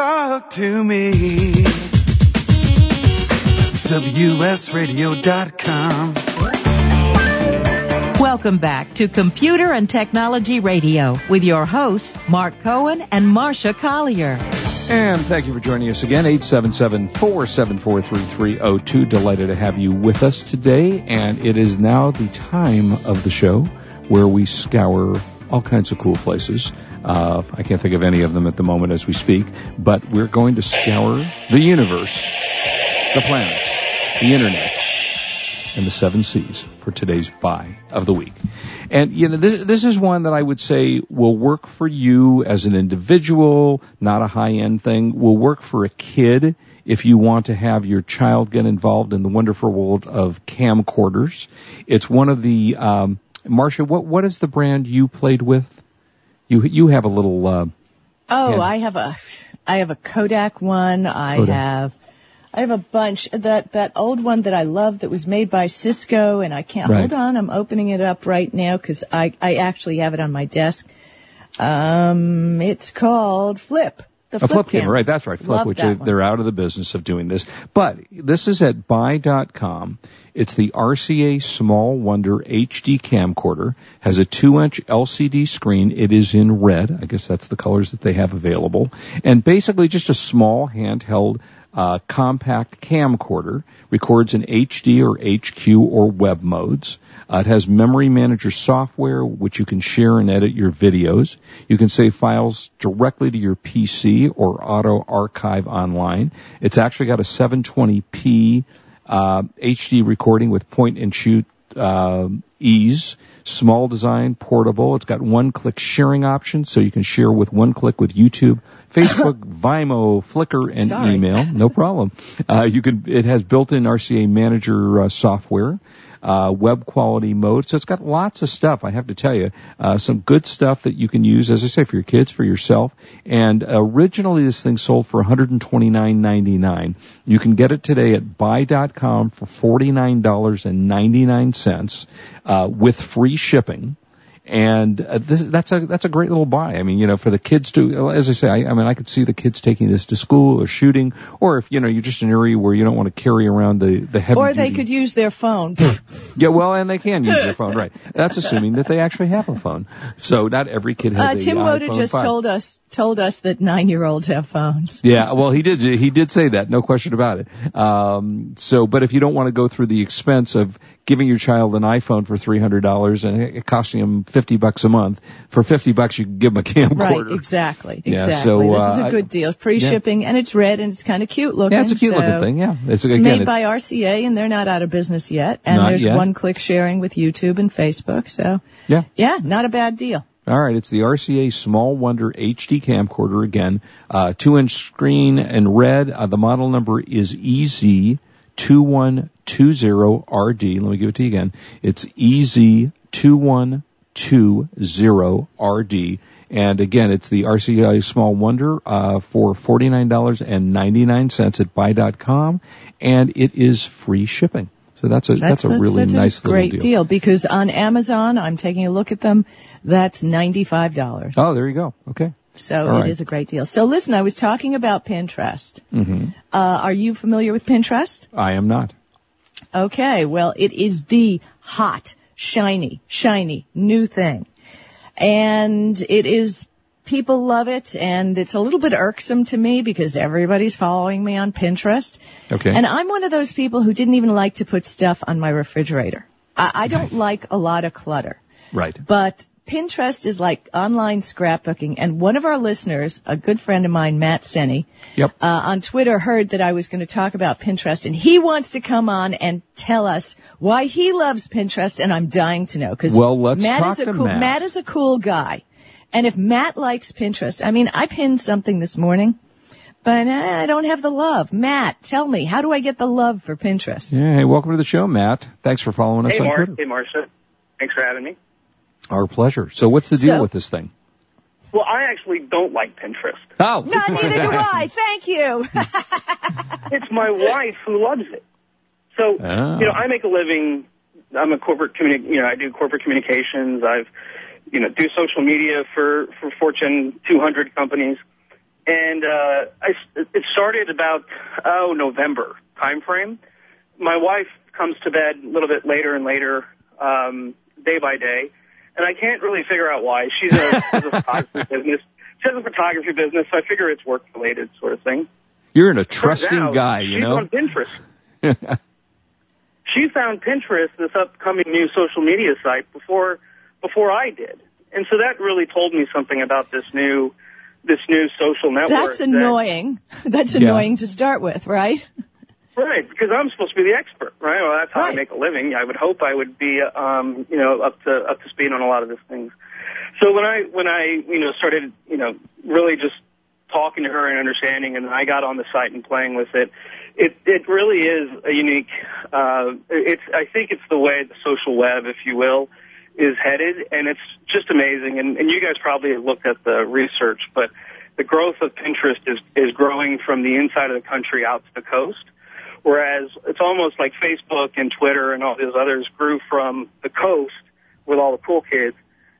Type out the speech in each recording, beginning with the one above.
talk to me. WSRadio.com. Welcome back to Computer and Technology Radio with your hosts, Mark Cohen and Marsha Collier. And thank you for joining us again, 877-474-3302. Delighted to have you with us today. And it is now the time of the show where we scour all kinds of cool places. Uh, I can't think of any of them at the moment as we speak, but we're going to scour the universe, the planets, the internet, and the seven seas for today's buy of the week. And you know, this this is one that I would say will work for you as an individual, not a high end thing. Will work for a kid if you want to have your child get involved in the wonderful world of camcorders. It's one of the um, Marsha. What what is the brand you played with? You you have a little. Uh, oh, hand- I have a I have a Kodak one. I Kodak. have I have a bunch. That that old one that I love that was made by Cisco, and I can't Right. hold on. I'm opening it up right now because I I actually have it on my desk. Um, it's called Flip. The A flip camera, camera. right? That's right. Flip, Love which one. they're out of the business of doing this. But this is at buy.com. It's the RCA Small Wonder HD camcorder. Has a two inch LCD screen. It is in red. I guess that's the colors that they have available. And basically just a small handheld uh, compact camcorder records in HD or HQ or web modes. Uh, it has memory manager software which you can share and edit your videos. You can save files directly to your PC or auto archive online. It's actually got a 720p uh, HD recording with point and shoot uh, ease. Small design, portable. It's got one-click sharing option, so you can share with one click with YouTube, Facebook, Vimeo, Flickr, and Sorry. email. No problem. Uh, you can. It has built-in RCA Manager uh, software. Uh, web quality mode. So it's got lots of stuff. I have to tell you, uh, some good stuff that you can use, as I say, for your kids, for yourself. And originally this thing sold for $129.99. You can get it today at buy.com for $49.99, uh, with free shipping. And uh, this, that's a that's a great little buy. I mean, you know, for the kids to, as I say, I, I mean, I could see the kids taking this to school or shooting, or if you know you're just in an area where you don't want to carry around the the heavy. Or they duty- could use their phone. yeah, well, and they can use their phone, right? That's assuming that they actually have a phone. So not every kid has Uh, a Tim Woda just 5. told us told us that nine year olds have phones. Yeah, well, he did. He did say that, no question about it. Um, so, but if you don't want to go through the expense of giving your child an iPhone for three hundred dollars and it costing them fifty bucks a month, for fifty bucks you can give them a camcorder. Right, exactly, Yeah, exactly. so, this uh, is a good deal. Free yeah. shipping, and it's red, and it's kind of cute looking. Yeah, it's a cute looking thing. Yeah, it's, It's again, made it's, by RCA, and they're not out of business yet. And there's yet. one-click sharing with YouTube and Facebook. So, yeah. yeah, not a bad deal. All right, it's the RCA Small Wonder HD camcorder again, uh, two inch screen in red. Uh, the model number is EZ2120RD. Let me give it to you again. It's EZ2120RD. And again, it's the RCI Small Wonder, uh, for $49.99 at buy.com. And it is free shipping. So that's a, that's, a really that's nice great deal. deal because on Amazon, I'm taking a look at them. That's ninety-five dollars. Oh, there you go. Okay. So all it right. is a great deal. So listen, I was talking about Pinterest. hmm Uh, are you familiar with Pinterest? I am not. Okay, well, it is the hot, shiny, shiny new thing. And it is, people love it, and it's a little bit irksome to me because everybody's following me on Pinterest. Okay. And I'm one of those people who didn't even like to put stuff on my refrigerator. I, I don't like a lot of clutter. Right. But Pinterest is like online scrapbooking, and one of our listeners, a good friend of mine, Matt Senny, Yep. uh, on Twitter heard that I was going to talk about Pinterest, and he wants to come on and tell us why he loves Pinterest, and I'm dying to know because Well, let's Matt talk is a to cool, Matt. is a cool guy, and if Matt likes Pinterest, I mean, I pinned something this morning. But uh, I don't have the love. Matt, tell me, how do I get the love for Pinterest? Yeah, hey, welcome to the show, Matt. Thanks for following us Hey, on Mark. Twitter. Hey, Marsha. Thanks for having me. Our pleasure. So what's the deal So- with this thing? Well, I actually don't like Pinterest. Oh, No, neither do I. Thank you. It's my wife who loves it. So, Oh. you know, I make a living. I'm a corporate communi- you know, I do corporate communications. I've, you know, do social media for, for Fortune 200 companies. and uh, I, it started about oh November time frame. My wife comes to bed a little bit later and later, um, day by day, and I can't really figure out why. She's a, she's a photography business. She has a photography business, so I figure it's work related sort of thing. You're in a trusting out guy, you she's know. on Pinterest. she found Pinterest, this upcoming new social media site, before before I did, and so that really told me something about this new this new social network. That's that- annoying. That's Yeah. annoying to start with, right? Right, because I'm supposed to be the expert, right? Well, that's how I make a living. I would hope I would be, um, you know, up to up to speed on a lot of these things. So when I when I you know started you know really just talking to her and understanding, and I got on the site and playing with it, it it really is a unique. Uh, it's I think it's the way the social web, if you will, is headed, and it's just amazing. And, and you guys probably have looked at the research, but the growth of Pinterest is is growing from the inside of the country out to the coast. Whereas it's almost like Facebook and Twitter and all those others grew from the coast with all the cool kids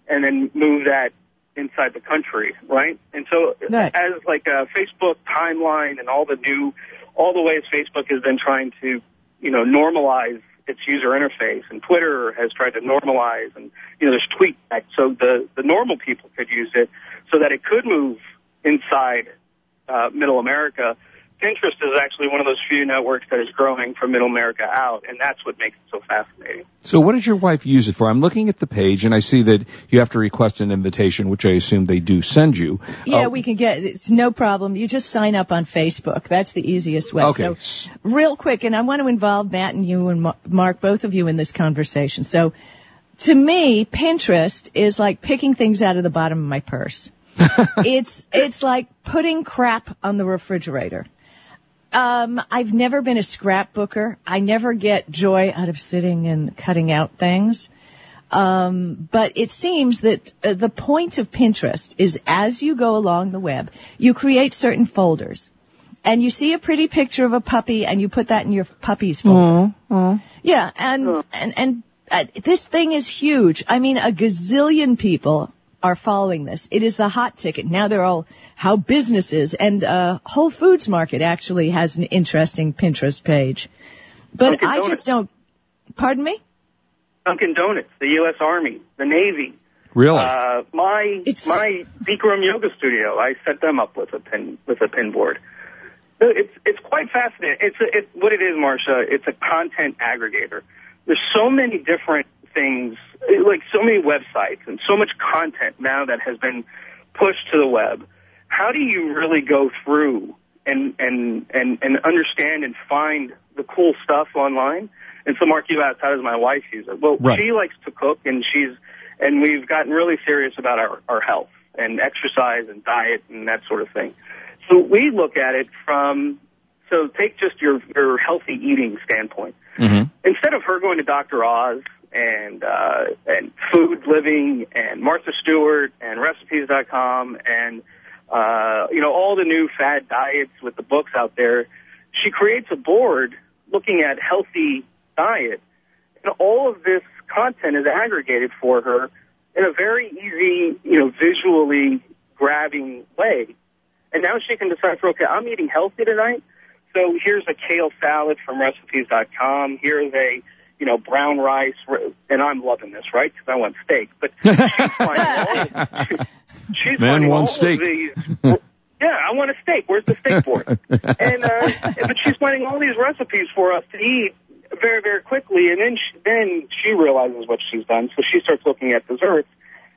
and then moved that inside the country, right? And so Right. as like a Facebook timeline and all the new, all the ways Facebook has been trying to, you know, normalize its user interface and Twitter has tried to normalize and, you know, there's tweet so the, the normal people could use it so that it could move inside, uh, middle America. Pinterest is actually one of those few networks that is growing from middle America out, and that's what makes it so fascinating. So what does your wife use it for? I'm looking at the page and I see that you have to request an invitation, which I assume they do send you. Yeah, Uh, we can get it's no problem. You just sign up on Facebook. That's the easiest way. Okay. So, real quick, and I want to involve Matt and you and Mark, both of you, in this conversation. So, to me, Pinterest is like picking things out of the bottom of my purse. it's it's like putting crap on the refrigerator. Um, I've never been a scrapbooker. I never get joy out of sitting and cutting out things. Um, but it seems that uh, the point of Pinterest is as you go along the web, you create certain folders. And you see a pretty picture of a puppy and you put that in your puppies folder. Yeah, and, and, and uh, this thing is huge. I mean, a gazillion people are following this. It is the hot ticket. Now they're all how businesses. And, uh, Whole Foods Market actually has an interesting Pinterest page. But Dunkin' I Donuts. just don't, pardon me? Dunkin' Donuts, the U.S. Army, the Navy, Really? Uh, my It's- my Bikram yoga studio, I set them up with a pin with a pin board. It's it's quite fascinating. It's a, it's what it is, Marsha. It's a content aggregator. There's so many different things, like so many websites and so much content now that has been pushed to the web. How do you really go through and and and and understand and find the cool stuff online? And so, Mark, you asked, how does my wife use it? Well, Right. she likes to cook, and she's and we've gotten really serious about our, our health and exercise and diet and that sort of thing. So we look at it from, so take just your, your healthy eating standpoint. hmm Instead of her going to Dr. Oz and, uh, and Food Living and Martha Stewart and Recipes.com and, uh, you know, all the new fad diets with the books out there, she creates a board looking at healthy diet and all of this content is aggregated for her in a very easy, you know, visually grabbing way. And now she can decipher, okay, I'm eating healthy tonight. So here's a kale salad from recipes.com. Here's a, you know, brown rice. And I'm loving this, right? Because I want steak. But she's finding all, she's Man finding all steak. of these. Yeah, I want a steak. Where's the steak board? and uh, but she's finding all these recipes for us to eat very, very quickly, and then she, then she realizes what she's done. So she starts looking at desserts.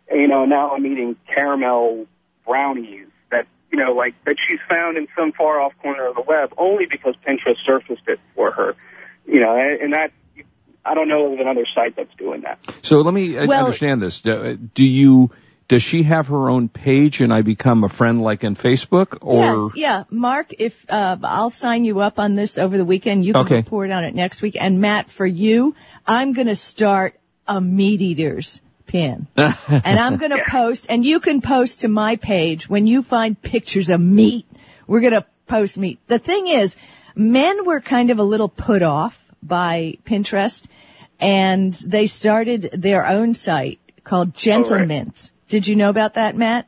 And, you know, now I'm eating caramel brownies that you know, like that she's found in some far off corner of the web only because Pinterest surfaced it for her. You know, and, and that I don't know of another site that's doing that. So let me uh, Well- understand this. Do, do you, does she have her own page and I become a friend like in Facebook or? Yes, yeah. Mark, if uh, I'll sign you up on this over the weekend, you can Okay. report on it next week. And Matt, for you, I'm going to start a meat eaters pin, and I'm going to post, and you can post to my page when you find pictures of meat. We're going to post meat. The thing is, men were kind of a little put off by Pinterest, and they started their own site called Gentle right. Did you know about that, Matt?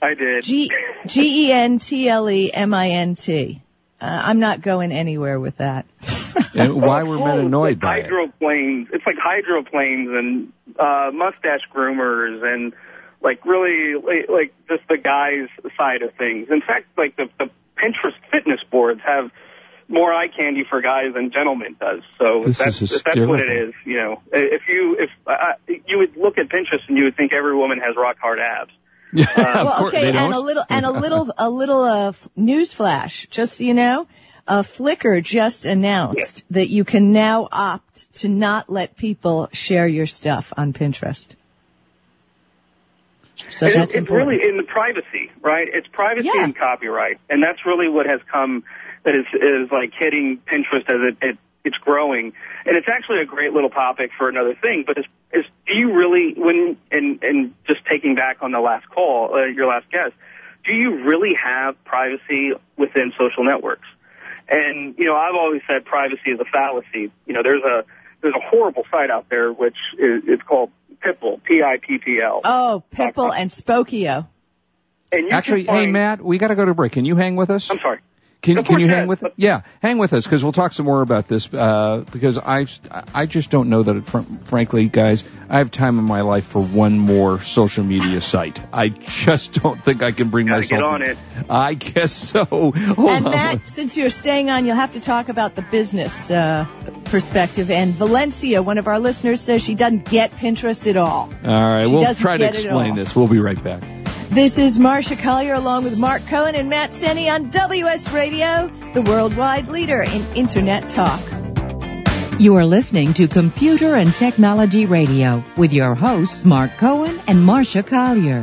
I did. G G E N T L E M I N T. Uh, I'm not going anywhere with that. And why were men annoyed by it? hydroplanes. It's like hydroplanes and uh, mustache groomers and like really like, like just the guys' side of things. In fact, like the, the Pinterest fitness boards have more eye candy for guys than Gentlemint does. So This that's, if that's what it is, You know, if you if uh, you would look at Pinterest and you would think every woman has rock hard abs. Yeah, of well, course, okay, and a don't. little and a little a little uh, f- news flash, just so you know. Uh, Flickr just announced that you can now opt to not let people share your stuff on Pinterest. So It- that's it's important. really in the privacy, right? It's privacy Yeah. and copyright, and that's really what has come that is is like hitting Pinterest as it, it it's growing, and it's actually a great little topic for another thing. But is, is do you really when and and just taking back on the last call, uh, your last guest, do you really have privacy within social networks? And you know, I've always said privacy is a fallacy. You know, there's a there's a horrible site out there which is it's called Pipple, P-I-P-P-L. Oh, Pipple and Spokeo. And you Actually, can hey Matt, we got to go to break. Can you hang with us? I'm sorry. Can, can you hang with it? Yeah, hang with us because we'll talk some more about this. Uh, because I, I just don't know that. It, fr- frankly, guys, I have time in my life for one more social media site. I just don't think I can bring Gotta myself. get on it. I guess so. Hold And on. Matt, since you're staying on, you'll have to talk about the business uh, perspective. And Valencia, one of our listeners, says she doesn't get Pinterest at all. All right, She we'll doesn't try to explain this. We'll be right back. This is Marsha Collier along with Mark Cohen and Matt Senni on WS Radio, the worldwide leader in Internet talk. You are listening to Computer and Technology Radio with your hosts Mark Cohen and Marsha Collier.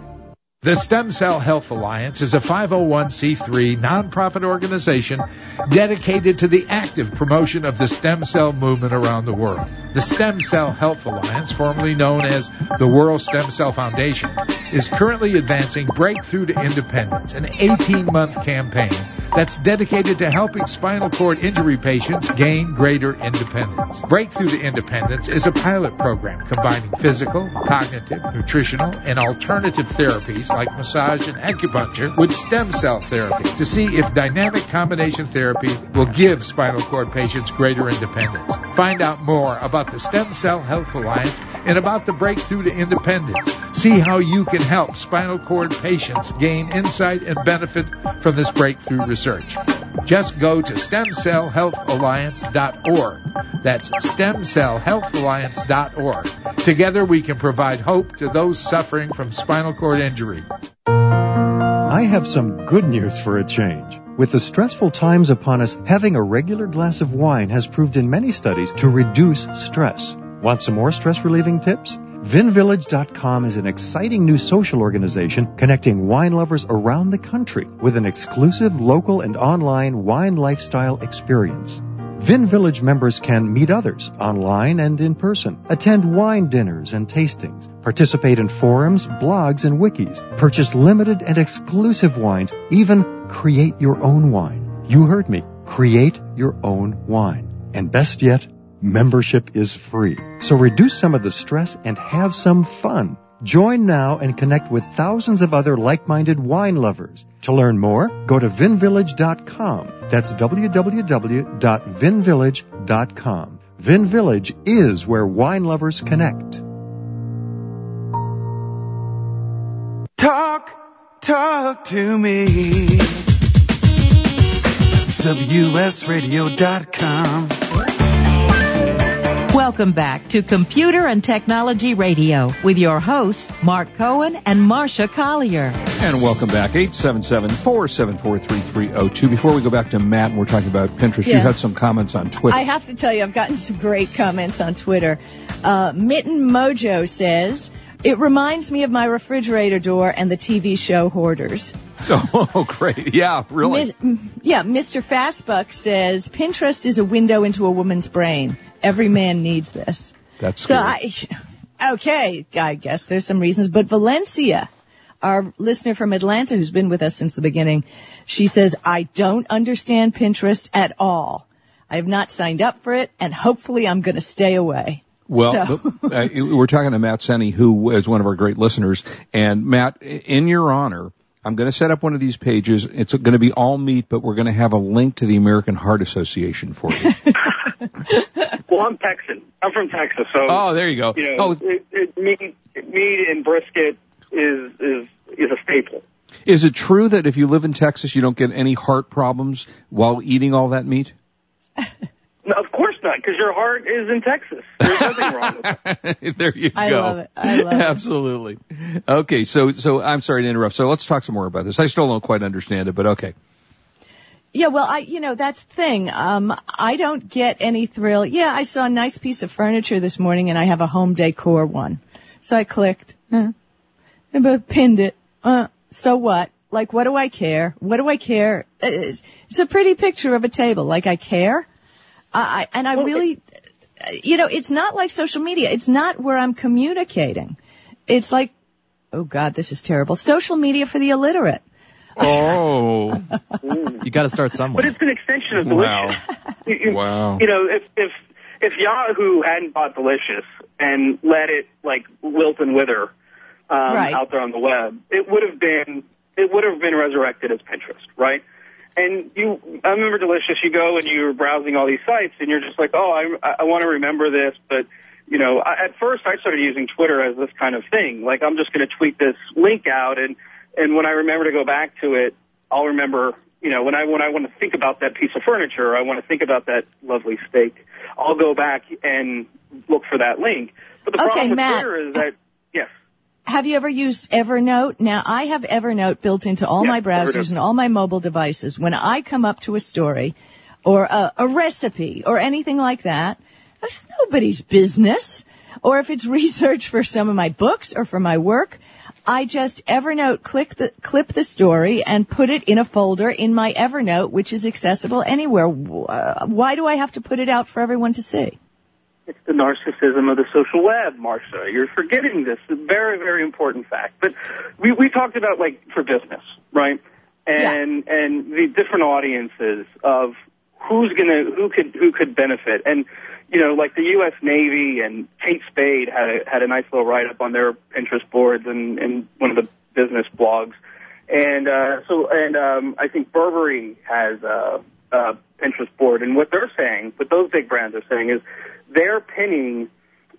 The Stem Cell Health Alliance is a 501c3 nonprofit organization dedicated to the active promotion of the stem cell movement around the world. The Stem Cell Health Alliance, formerly known as the World Stem Cell Foundation, is currently advancing Breakthrough to Independence, an 18-month campaign that's dedicated to helping spinal cord injury patients gain greater independence. Breakthrough to Independence is a pilot program combining physical, cognitive, nutritional, and alternative therapies like massage and acupuncture with stem cell therapy to see if dynamic combination therapy will give spinal cord patients greater independence. Find out more about the Stem Cell Health Alliance and about the Breakthrough to Independence. See how you can help spinal cord patients gain insight and benefit from this breakthrough research. Just go to stemcellhealthalliance.org. That's stemcellhealthalliance.org. Together we can provide hope to those suffering from spinal cord injury. I have some good news for a change. With the stressful times upon us, having a regular glass of wine has proved in many studies to reduce stress. Want some more stress relieving tips? VinVillage.com is an exciting new social organization connecting wine lovers around the country with an exclusive local and online wine lifestyle experience. Vin Village members can meet others online and in person, attend wine dinners and tastings, participate in forums, blogs, and wikis, purchase limited and exclusive wines, even create your own wine. You heard me. Create your own wine. And best yet, membership is free. So reduce some of the stress and have some fun. Join now and connect with thousands of other like-minded wine lovers. To learn more, go to vinvillage.com. That's www.vinvillage.com. Vin Village is where wine lovers connect. Talk to me. WSRadio.com. Welcome back to Computer and Technology Radio with your hosts, Mark Cohen and Marsha Collier. And welcome back, 877-474-3302. Before we go back to Matt, and we're talking about Pinterest, you had some comments on Twitter. I have to tell you, I've gotten some great comments on Twitter. Uh, Mitten Mojo says, it reminds me of my refrigerator door and the TV show Hoarders. oh, great. Yeah, really. Mis- yeah, Mr. Fastbuck says, Pinterest is a window into a woman's brain. Every man needs this. That's So. I, okay, I guess there's some reasons, but Valencia, our listener from Atlanta who's been with us since the beginning, she says, I don't understand Pinterest at all. I have not signed up for it and hopefully I'm going to stay away. Well, So- uh, we're talking to Matt Senni, who is one of our great listeners. And Matt, in your honor, I'm going to set up one of these pages. It's going to be all meat, but we're going to have a link to the American Heart Association for you. Well, I'm Texan. I'm from Texas, so oh, there you go. you know, Oh, it, it, meat, meat and brisket is is is a staple. is it true that if you live in Texas, you don't get any heart problems while eating all that meat? No, of course not, because your heart is in Texas. There's nothing wrong with it. there you I go. love it. I love it. Absolutely. Okay, so so I'm sorry to interrupt. So let's talk some more about this. I still don't quite understand it, but okay. Yeah, well, I, you know, that's the thing. Um, I don't get any thrill. Yeah, I saw a nice piece of furniture this morning and I have a home decor one. So I clicked, uh, and pinned it. Uh, so what? Like, what do I care? What do I care? It's, it's a pretty picture of a table. Like, I care? I, I and I Well, really, you know, it's not like social media. It's not where I'm communicating. It's like, oh God, this is terrible. Social media for the illiterate. Oh, You got to start somewhere. But it's an extension of Wow. Delicious. You- you- Wow. You know, if if if Yahoo hadn't bought Delicious and let it like wilt and wither um, Right. out there on the web, it would have been it would have been resurrected as Pinterest, right? And you, I remember Delicious. You go and you're browsing all these sites, and you're just like, oh, I I want to remember this, but you know, I, at first I started using Twitter as this kind of thing. Like I'm just going to tweet this link out, and and when I remember to go back to it, I'll remember. You know, when I when I want to think about that piece of furniture, or I want to think about that lovely steak. I'll go back and look for that link. But the Okay, problem with Matt. Twitter is that yes, Have you ever used Evernote? Now, I have Evernote built into all Yeah, my browsers Evernote. and all my mobile devices. When I come up to a story or a, a recipe or anything like that, that's nobody's business. Or if it's research for some of my books or for my work, I just Evernote click the, clip the story and put it in a folder in my Evernote, which is accessible anywhere. Uh, Why do I have to put it out for everyone to see? It's the narcissism of the social web, Marsha. You're forgetting this very, very important fact. But we, we talked about like for business, right? And and the different audiences of who's gonna who could who could benefit. And you know, like the U.S. Navy and Kate Spade had a, had a nice little write up on their Pinterest boards and, and one of the business blogs. And uh, so, and um, I think Burberry has a, a Pinterest board, and what they're saying, what those big brands are saying, is they're pinning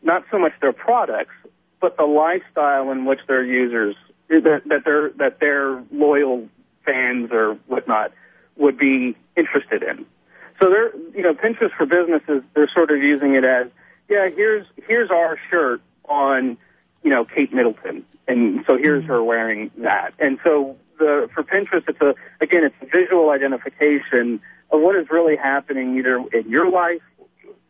not so much their products, but the lifestyle in which their users that, that their that their loyal fans or whatnot would be interested in. So they're you know Pinterest for businesses they're sort of using it as yeah here's here's our shirt on you know Kate Middleton and so here's her wearing that and so the for Pinterest it's a again it's a visual identification of what is really happening either in your life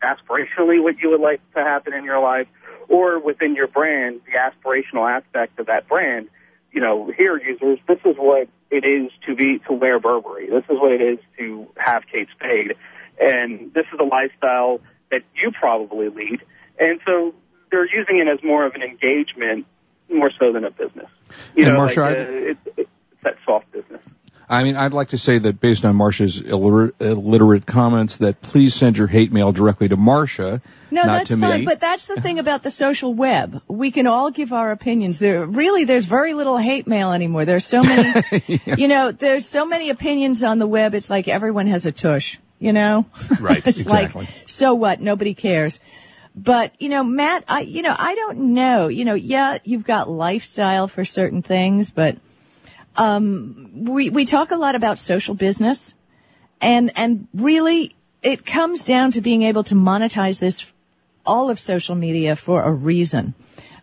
aspirationally what you would like to happen in your life or within your brand the aspirational aspect of that brand you know, here users, this is what it is to be to wear Burberry. This is what it is to have Kate Spade, and this is a lifestyle that you probably lead. And so they're using it as more of an engagement, more so than a business. You And know, Marsha, like, uh, it, it's that soft business. I mean, I'd like to say that based on Marsha's illiterate, illiterate comments, that please send your hate mail directly to Marsha, No, not that's to fine, me. but that's the thing about the social web. We can all give our opinions. There really there's very little hate mail anymore. There's so many you know, there's so many opinions on the web. It's like everyone has a tush, you know? Right, it's exactly. like so what? Nobody cares. But, you know, Matt, I you know, I don't know. You know, yeah, you've got lifestyle for certain things, but Um, we we talk a lot about social business, and and really it comes down to being able to monetize this all of social media for a reason.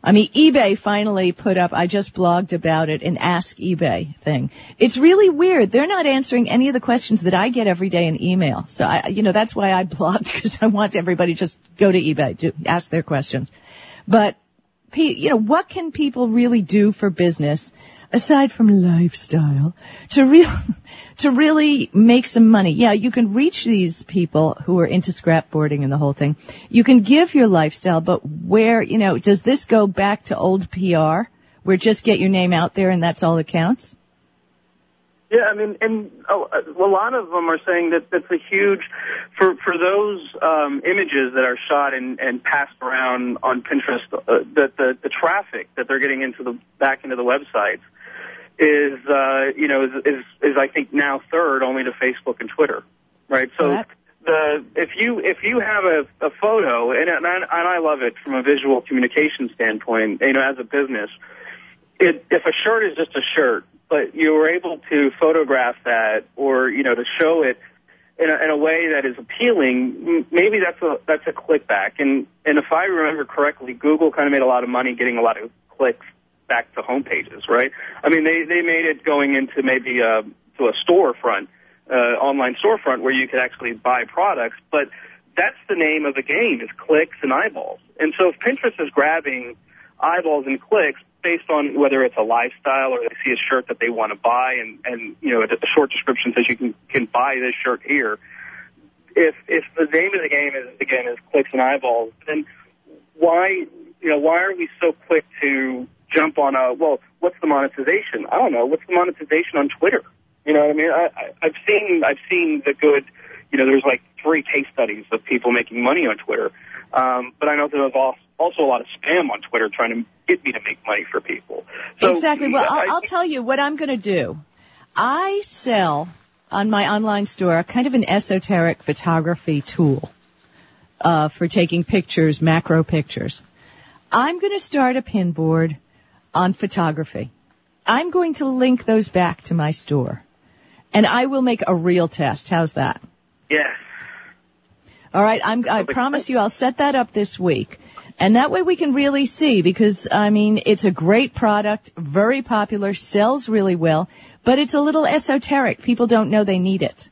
I mean, eBay finally put up, I just blogged about it, an Ask eBay thing. It's really weird. They're not answering any of the questions that I get every day in email. So I, you know, that's why I blogged because I want everybody to just go to eBay to ask their questions. But, you know, what can people really do for business aside from lifestyle to real, to really make some money. Yeah, you can reach these people who are into scrapboarding and the whole thing. You can give your lifestyle, but where, you know, does this go back to old PR where just get your name out there and that's all that counts? Yeah, I mean, and oh, a lot of them are saying that that's a huge for for those um, images that are shot and, and passed around on Pinterest. Uh, that the the traffic that they're getting into the back into the websites is uh, you know is, is is I think now third only to Facebook and Twitter, right? So What? the if you if you have a, a photo and and I, and I love it from a visual communication standpoint, you know, as a business, it, if a shirt is just a shirt, but you were able to photograph that or you know to show it in a, in a way that is appealing, maybe that's a that's a click back. And and if I remember correctly, Google kind of made a lot of money getting a lot of clicks back to home pages, right? I mean, they they made it going into maybe a to a storefront, uh, online storefront where you could actually buy products, but that's the name of the game is clicks and eyeballs. And so if Pinterest is grabbing eyeballs and clicks based on whether it's a lifestyle or they see a shirt that they want to buy and, and you know, a short description says you can, can buy this shirt here. If, if the name of the game is, again, is clicks and eyeballs, then why, you know, why are we so quick to jump on a, well, what's the monetization? I don't know. What's the monetization on Twitter? You know what I mean? I, I, I've seen, I've seen the good, you know, there's like three case studies of people making money on Twitter. Um, but I know there's al- also a lot of spam on Twitter trying to get me to make money for people. So, exactly. Well, yeah, I- I'll, I'll tell you what I'm going to do. I sell on my online store kind of an esoteric photography tool uh, for taking pictures, macro pictures. I'm going to start a pin board on photography. I'm going to link those back to my store, and I will make a real test. How's that? Yes. All right, I'm, I promise you I'll set that up this week. And that way we can really see because, I mean, it's a great product, very popular, sells really well, but it's a little esoteric. People don't know they need it.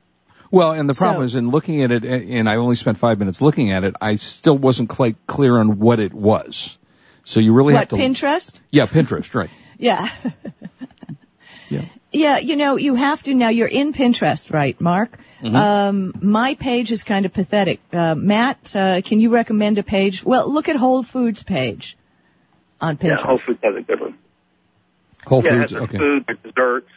Well, and the problem So- is in looking at it, and I only spent five minutes looking at it, I still wasn't quite clear on what it was. So you really what, have to. Pinterest? Yeah, Pinterest, right. Yeah. Yeah. Yeah, you know, you have to now. You're in Pinterest, right, Mark? Mm-hmm. Um, my page is kind of pathetic. Uh, Matt, uh, can you recommend a page? Well, look at Whole Foods page on Yeah, Pinterest. Whole Foods has a good one. Whole yeah, Foods, it has okay. food, there's desserts.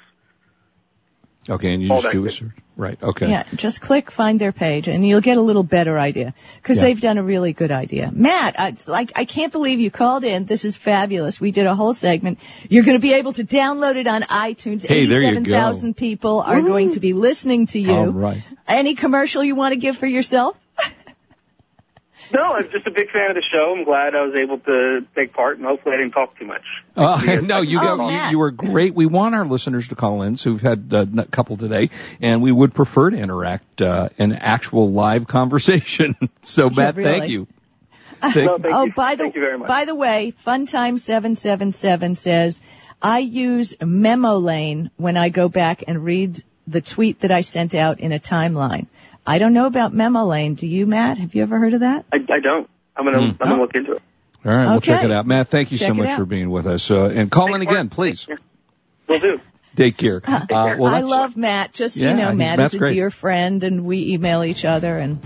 Okay, and you all just do a search. Right, okay. Yeah, just click find their page and you'll get a little better idea because Yeah. they've done a really good idea. Matt, I, it's like I can't believe you called in. This is fabulous. We did a whole segment. You're going to be able to download it on iTunes. Hey, there you go. 87,000 people are going to be listening to you. All right. Any commercial you want to give for yourself? No, I'm just a big fan of the show. I'm glad I was able to take part, and hopefully I didn't talk too much. Uh, no, you Oh, go. You, you were great. We want our listeners to call in, so we've had a couple today, and we would prefer to interact uh, in actual live conversation. so, Matt, really. thank you. Thank No, thank oh, you. by the Thank you very much. by the way, Funtime777 says I use Memo Lane when I go back and read the tweet that I sent out in a timeline. I don't know about Memo Lane. Do you, Matt? Have you ever heard of that? I, I don't. I'm gonna Hmm. I'm gonna look into it. All right, we'll check it out. Matt, thank you so Check it much for being with us. Uh, and call in again, please. Yeah. Will do. Take care. Uh, well, I love Matt. Just so Yeah, you know, Matt Matt's is a great. dear friend, and we email each other, and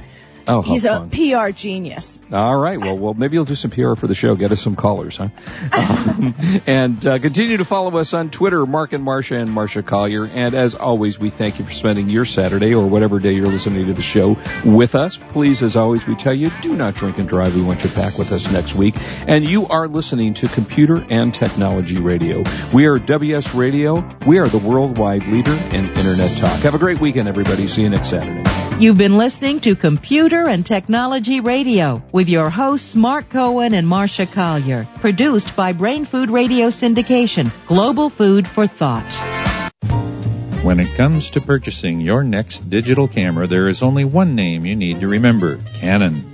Oh, he's a. PR genius. All right. Well, well, maybe you'll do some PR for the show. Get us some callers, huh? um, and uh, continue to follow us on Twitter, Mark and Marsha and Marsha Collier. And as always, we thank you for spending your Saturday or whatever day you're listening to the show with us. Please, as always, we tell you, do not drink and drive. We want you back with us next week. And you are listening to Computer and Technology Radio. We are WS Radio. We are the worldwide leader in Internet talk. Have a great weekend, everybody. See you next Saturday. You've been listening to Computer and Technology Radio with your hosts Mark Cohen and Marsha Collier. Produced by Brain Food Radio Syndication. Global food for thought. When it comes to purchasing your next digital camera, there is only one name you need to remember Canon.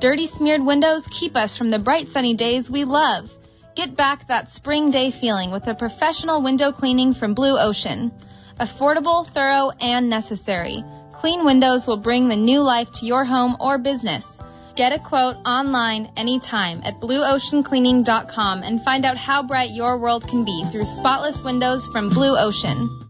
Dirty smeared windows keep us from the bright sunny days we love. Get back that spring day feeling with a professional window cleaning from Blue Ocean. Affordable, thorough, and necessary. Clean windows will bring the new life to your home or business. Get a quote online anytime at blueoceancleaning.com and find out how bright your world can be through spotless windows from Blue Ocean.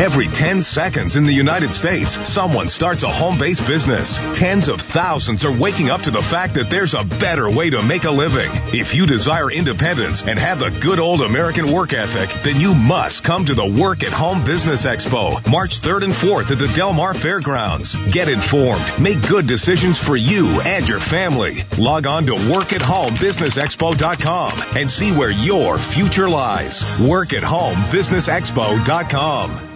Every 10 seconds in the United States, someone starts a home-based business. Tens of thousands are waking up to the fact that there's a better way to make a living. If you desire independence and have the good old American work ethic, then you must come to the Work at Home Business Expo, March 3rd and 4th at the Del Mar Fairgrounds. Get informed, make good decisions for you and your family. Log on to workathomebussinessexpo.com and see where your future lies. Work at home businessexpo.com.